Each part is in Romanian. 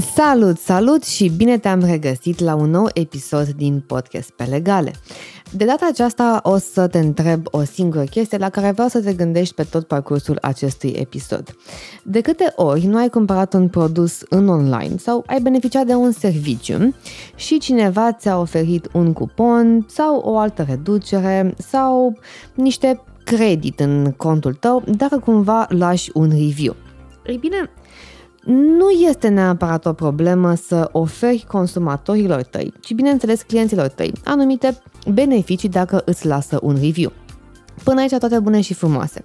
Salut, salut și bine te-am regăsit la un nou episod din podcast pe legale. De data aceasta o să te întreb o singură chestie la care vreau să te gândești pe tot parcursul acestui episod. De câte ori nu ai cumpărat un produs în online sau ai beneficiat de un serviciu și cineva ți-a oferit un cupon sau o altă reducere sau niște credit în contul tău dacă cumva lași un review. Ei bine, nu este neapărat o problemă să oferi consumatorilor tăi, ci bineînțeles clienților tăi, anumite beneficii dacă îți lasă un review. Până aici toate bune și frumoase.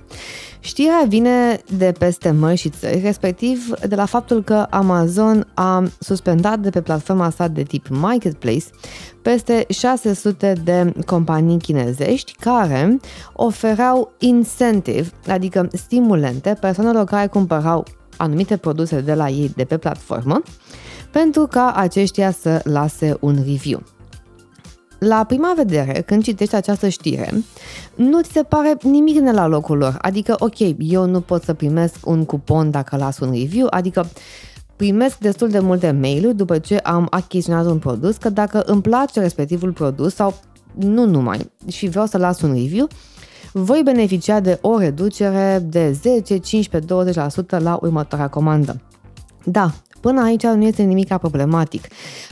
Știrea vine de peste mări și țări, respectiv de la faptul că Amazon a suspendat de pe platforma sa de tip Marketplace peste 600 de companii chinezești care oferau incentive, adică stimulente persoanelor care cumpărau anumite produse de la ei de pe platformă pentru ca aceștia să lase un review. La prima vedere, când citești această știre, nu ți se pare nimic ne la locul lor. Adică, ok, eu nu pot să primesc un cupon dacă las un review, adică primesc destul de multe mail-uri după ce am achiziționat un produs, că dacă îmi place respectivul produs sau nu numai și vreau să las un review, voi beneficia de o reducere de 10, 15, 20% la următoarea comandă. Da, Până aici nu este nimic problematic.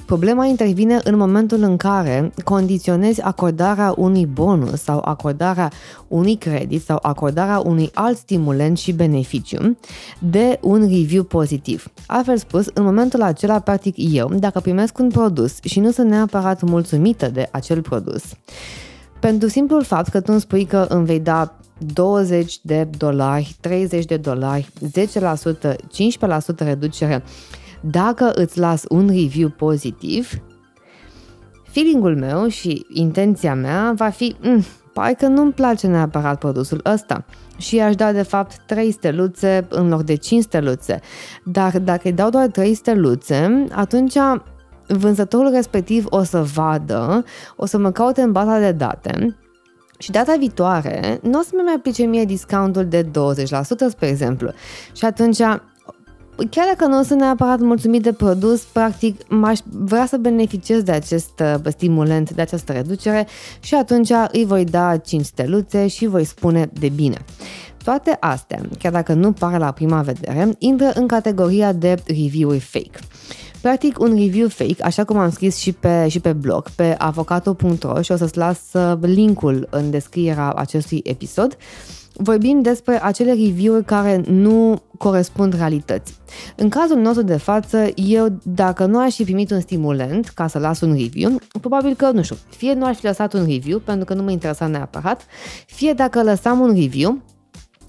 Problema intervine în momentul în care condiționezi acordarea unui bonus sau acordarea unui credit sau acordarea unui alt stimulent și beneficiu de un review pozitiv. Altfel spus, în momentul acela, practic eu, dacă primesc un produs și nu sunt neapărat mulțumită de acel produs, pentru simplul fapt că tu îmi spui că îmi vei da 20 de dolari, 30 de dolari, 10%, 15% reducere dacă îți las un review pozitiv, feelingul meu și intenția mea va fi mm, parcă nu-mi place neapărat produsul ăsta și aș da de fapt 3 steluțe în loc de 5 steluțe. Dar dacă îi dau doar 3 steluțe, atunci vânzătorul respectiv o să vadă, o să mă caute în baza de date și data viitoare nu o să mi mai aplice mie discountul de 20%, spre exemplu. Și atunci chiar dacă nu sunt neapărat mulțumit de produs, practic m-aș vrea să beneficiez de acest uh, stimulant, de această reducere și atunci îi voi da 5 steluțe și voi spune de bine. Toate astea, chiar dacă nu pare la prima vedere, intră în categoria de review-uri fake. Practic, un review fake, așa cum am scris și pe, și pe blog, pe avocato.ro și o să-ți las uh, linkul în descrierea acestui episod, vorbim despre acele review-uri care nu corespund realității. În cazul nostru de față, eu, dacă nu aș fi primit un stimulant ca să las un review, probabil că, nu știu, fie nu aș fi lăsat un review pentru că nu mă interesa neapărat, fie dacă lăsam un review,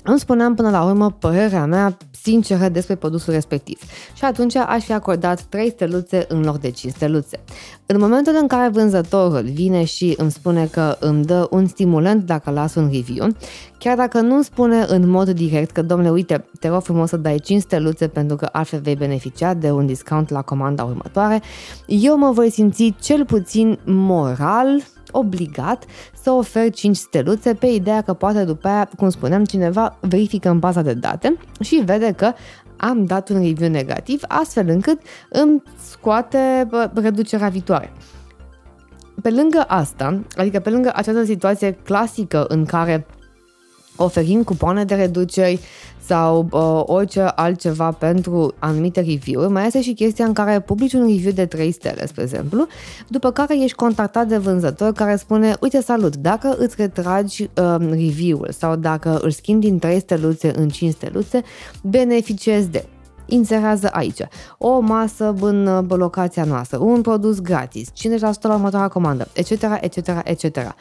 îmi spuneam până la urmă părerea mea sinceră despre produsul respectiv și atunci aș fi acordat 3 steluțe în loc de 5 steluțe. În momentul în care vânzătorul vine și îmi spune că îmi dă un stimulant dacă las un review, chiar dacă nu îmi spune în mod direct că, domnule, uite, te rog frumos să dai 5 steluțe pentru că altfel vei beneficia de un discount la comanda următoare, eu mă voi simți cel puțin moral obligat să ofer 5 steluțe pe ideea că poate după aia, cum spuneam, cineva verifică în baza de date și vede că am dat un review negativ, astfel încât îmi scoate reducerea viitoare. Pe lângă asta, adică pe lângă această situație clasică în care oferim cupoane de reduceri sau uh, orice altceva pentru anumite review-uri, mai este și chestia în care publici un review de 3 stele, spre exemplu, după care ești contactat de vânzător care spune, uite salut, dacă îți retragi uh, review-ul sau dacă îl schimbi din 3 steluțe în 5 steluțe, beneficiezi de inserează aici o masă în locația noastră, un produs gratis, 50% la următoarea comandă, etc., etc., etc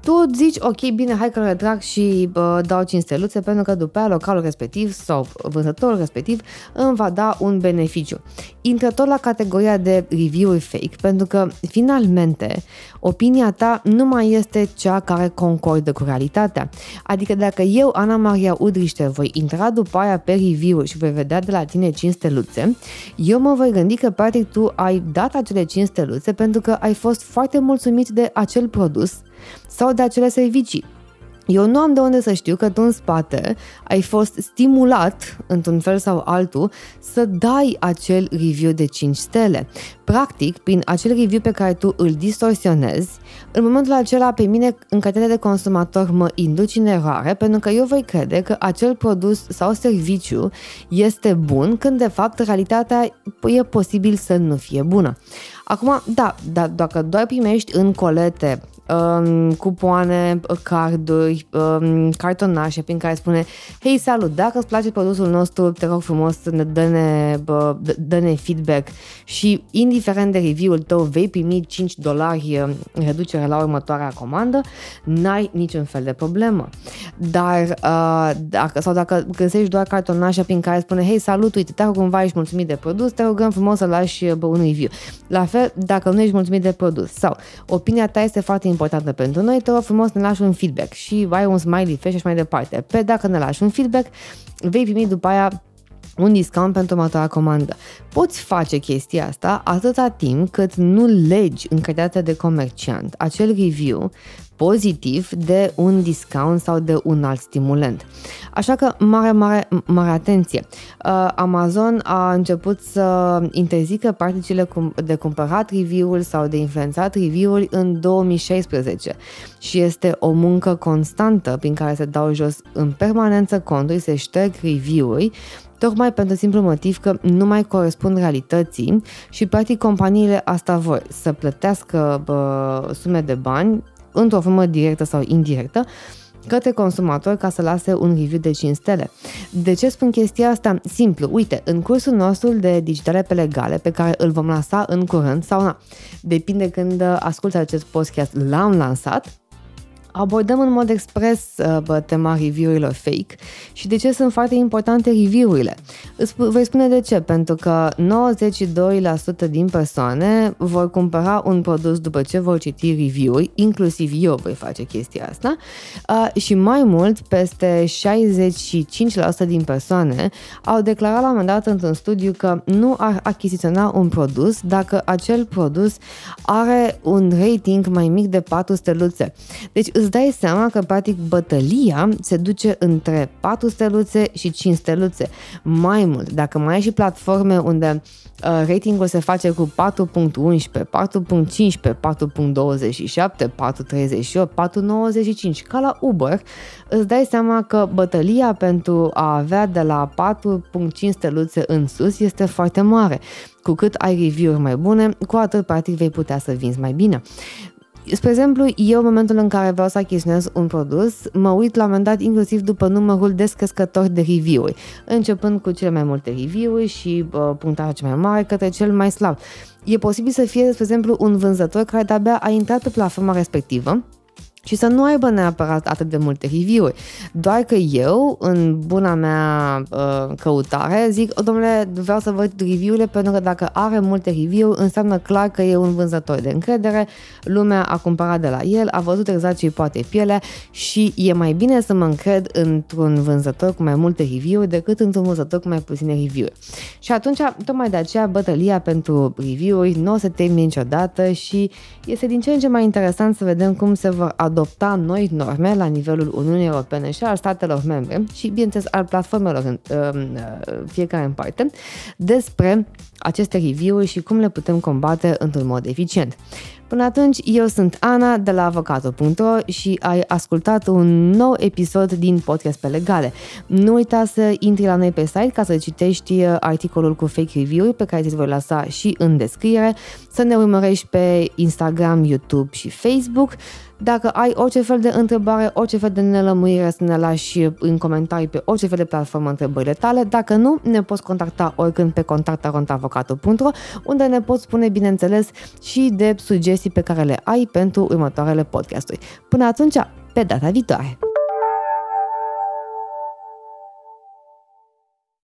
tu zici, ok, bine, hai că retrag și bă, dau 5 steluțe pentru că după aia localul respectiv sau vânzătorul respectiv îmi va da un beneficiu. Intră tot la categoria de review fake pentru că finalmente opinia ta nu mai este cea care concordă cu realitatea. Adică dacă eu, Ana Maria Udriște, voi intra după aia pe review și voi vedea de la tine 5 steluțe, eu mă voi gândi că practic tu ai dat acele 5 steluțe pentru că ai fost foarte mulțumit de acel produs sau de acele servicii. eu nu am de unde să știu că tu în spate ai fost stimulat, într-un fel sau altul, să dai acel review de 5 stele. Practic, prin acel review pe care tu îl distorsionezi, în momentul acela pe mine, în calitate de consumator, mă induci în eroare pentru că eu voi crede că acel produs sau serviciu este bun, când de fapt realitatea e posibil să nu fie bună. Acum, da, dar dacă doar primești în colete um, cupoane, carduri, um, cartonașe prin care spune Hei, salut, dacă îți place produsul nostru, te rog frumos, dă-ne, dă-ne feedback și indiferent de review-ul tău vei primi 5 dolari um, reducere la următoarea comandă, n-ai niciun fel de problemă. Dar, uh, dacă, sau dacă găsești doar cartonașe prin care spune Hei, salut, uite, dacă cumva ești mulțumit de produs, te rugăm frumos să lași un review. La fel, dacă nu ești mulțumit de produs sau opinia ta este foarte importantă importantă pentru noi, te rog frumos ne lași un feedback și ai un smiley face și mai departe. Pe dacă ne lași un feedback, vei primi după aia un discount pentru următoarea comandă. Poți face chestia asta atâta timp cât nu legi în calitate de comerciant acel review pozitiv de un discount sau de un alt stimulant. Așa că mare, mare, mare atenție. Uh, Amazon a început să interzică practicile de cumpărat review-uri sau de influențat review-uri în 2016 și este o muncă constantă prin care se dau jos în permanență conturi, se șterg review-uri tocmai pentru simplu motiv că nu mai corespund realității și practic companiile asta vor să plătească bă, sume de bani într-o formă directă sau indirectă către consumator ca să lase un review de 5 stele. De ce spun chestia asta? Simplu, uite, în cursul nostru de digitale pe legale, pe care îl vom lansa în curând sau na, depinde când asculti acest podcast, l-am lansat, abordăm în mod expres uh, tema review-urilor fake și de ce sunt foarte importante review-urile. Îți voi spune de ce, pentru că 92% din persoane vor cumpăra un produs după ce vor citi review-uri, inclusiv eu voi face chestia asta, uh, și mai mult, peste 65% din persoane au declarat la un moment dat într-un studiu că nu ar achiziționa un produs dacă acel produs are un rating mai mic de 4 steluțe. Deci îți dai seama că, practic, bătălia se duce între 4 steluțe și 5 steluțe. Mai mult, dacă mai ai și platforme unde uh, ratingul se face cu 4.11, 4.15, 4.27, 4.38, 4.95, ca la Uber, îți dai seama că bătălia pentru a avea de la 4.5 steluțe în sus este foarte mare. Cu cât ai review-uri mai bune, cu atât practic vei putea să vinzi mai bine. Spre exemplu, eu în momentul în care vreau să achiziționez un produs, mă uit la un moment dat inclusiv după numărul descrescător de review-uri, începând cu cele mai multe review-uri și uh, punctajul cel mai mare către cel mai slab. E posibil să fie, spre exemplu, un vânzător care de-abia a intrat pe platforma respectivă, și să nu aibă neapărat atât de multe review-uri. Doar că eu, în buna mea uh, căutare, zic, domnule, vreau să văd review-urile pentru că dacă are multe review înseamnă clar că e un vânzător de încredere, lumea a cumpărat de la el, a văzut exact ce poate pielea și e mai bine să mă încred într-un vânzător cu mai multe review-uri decât într-un vânzător cu mai puține review-uri. Și atunci, tocmai de aceea, bătălia pentru review-uri nu o să termine niciodată și este din ce în ce mai interesant să vedem cum se vor adopta noi norme la nivelul Uniunii Europene și al statelor membre și, bineînțeles, al platformelor în uh, fiecare în parte despre aceste review-uri și cum le putem combate într-un mod eficient. Până atunci, eu sunt Ana de la avocatul.ro și ai ascultat un nou episod din Podcast pe Legale. Nu uita să intri la noi pe site ca să citești uh, articolul cu fake review pe care ți-l voi lăsa și în descriere, să ne urmărești pe Instagram, YouTube și Facebook, dacă ai orice fel de întrebare, orice fel de nelămurire, să ne lași în comentarii pe orice fel de platformă întrebările tale. Dacă nu, ne poți contacta oricând pe contactarontavocatul.ro unde ne poți spune, bineînțeles, și de sugestii pe care le ai pentru următoarele podcasturi. Până atunci, pe data viitoare!